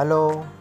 hello.